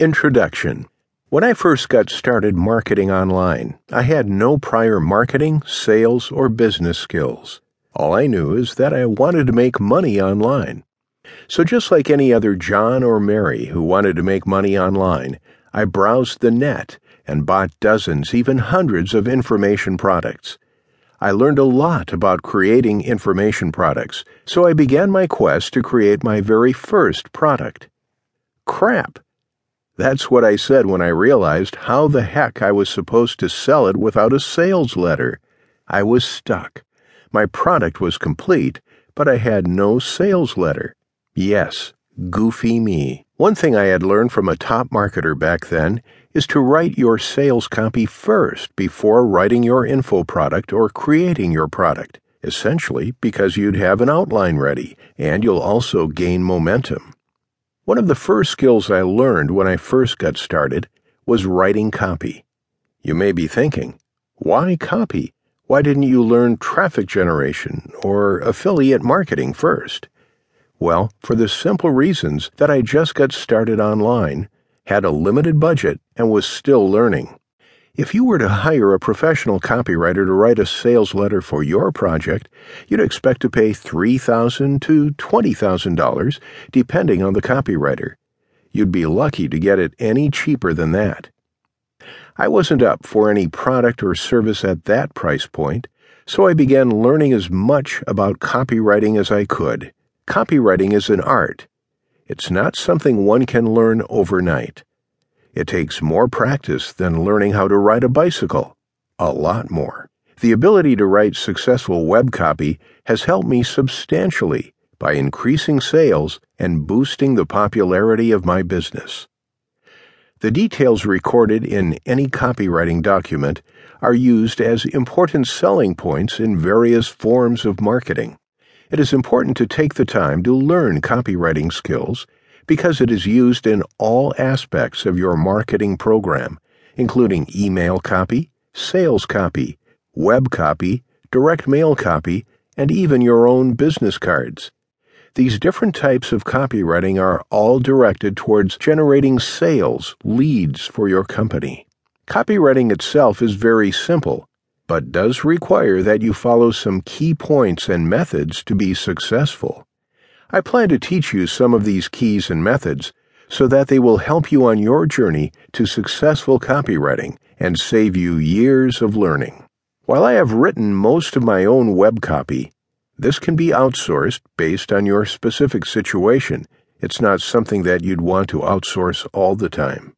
Introduction When I first got started marketing online, I had no prior marketing, sales, or business skills. All I knew is that I wanted to make money online. So, just like any other John or Mary who wanted to make money online, I browsed the net and bought dozens, even hundreds of information products. I learned a lot about creating information products, so I began my quest to create my very first product. Crap! That's what I said when I realized how the heck I was supposed to sell it without a sales letter. I was stuck. My product was complete, but I had no sales letter. Yes, goofy me. One thing I had learned from a top marketer back then is to write your sales copy first before writing your info product or creating your product, essentially because you'd have an outline ready and you'll also gain momentum. One of the first skills I learned when I first got started was writing copy. You may be thinking, why copy? Why didn't you learn traffic generation or affiliate marketing first? Well, for the simple reasons that I just got started online, had a limited budget, and was still learning. If you were to hire a professional copywriter to write a sales letter for your project, you'd expect to pay $3,000 to $20,000, depending on the copywriter. You'd be lucky to get it any cheaper than that. I wasn't up for any product or service at that price point, so I began learning as much about copywriting as I could. Copywriting is an art. It's not something one can learn overnight. It takes more practice than learning how to ride a bicycle. A lot more. The ability to write successful web copy has helped me substantially by increasing sales and boosting the popularity of my business. The details recorded in any copywriting document are used as important selling points in various forms of marketing. It is important to take the time to learn copywriting skills because it is used in all aspects of your marketing program, including email copy, sales copy, web copy, direct mail copy, and even your own business cards. These different types of copywriting are all directed towards generating sales, leads for your company. Copywriting itself is very simple, but does require that you follow some key points and methods to be successful. I plan to teach you some of these keys and methods so that they will help you on your journey to successful copywriting and save you years of learning. While I have written most of my own web copy, this can be outsourced based on your specific situation. It's not something that you'd want to outsource all the time.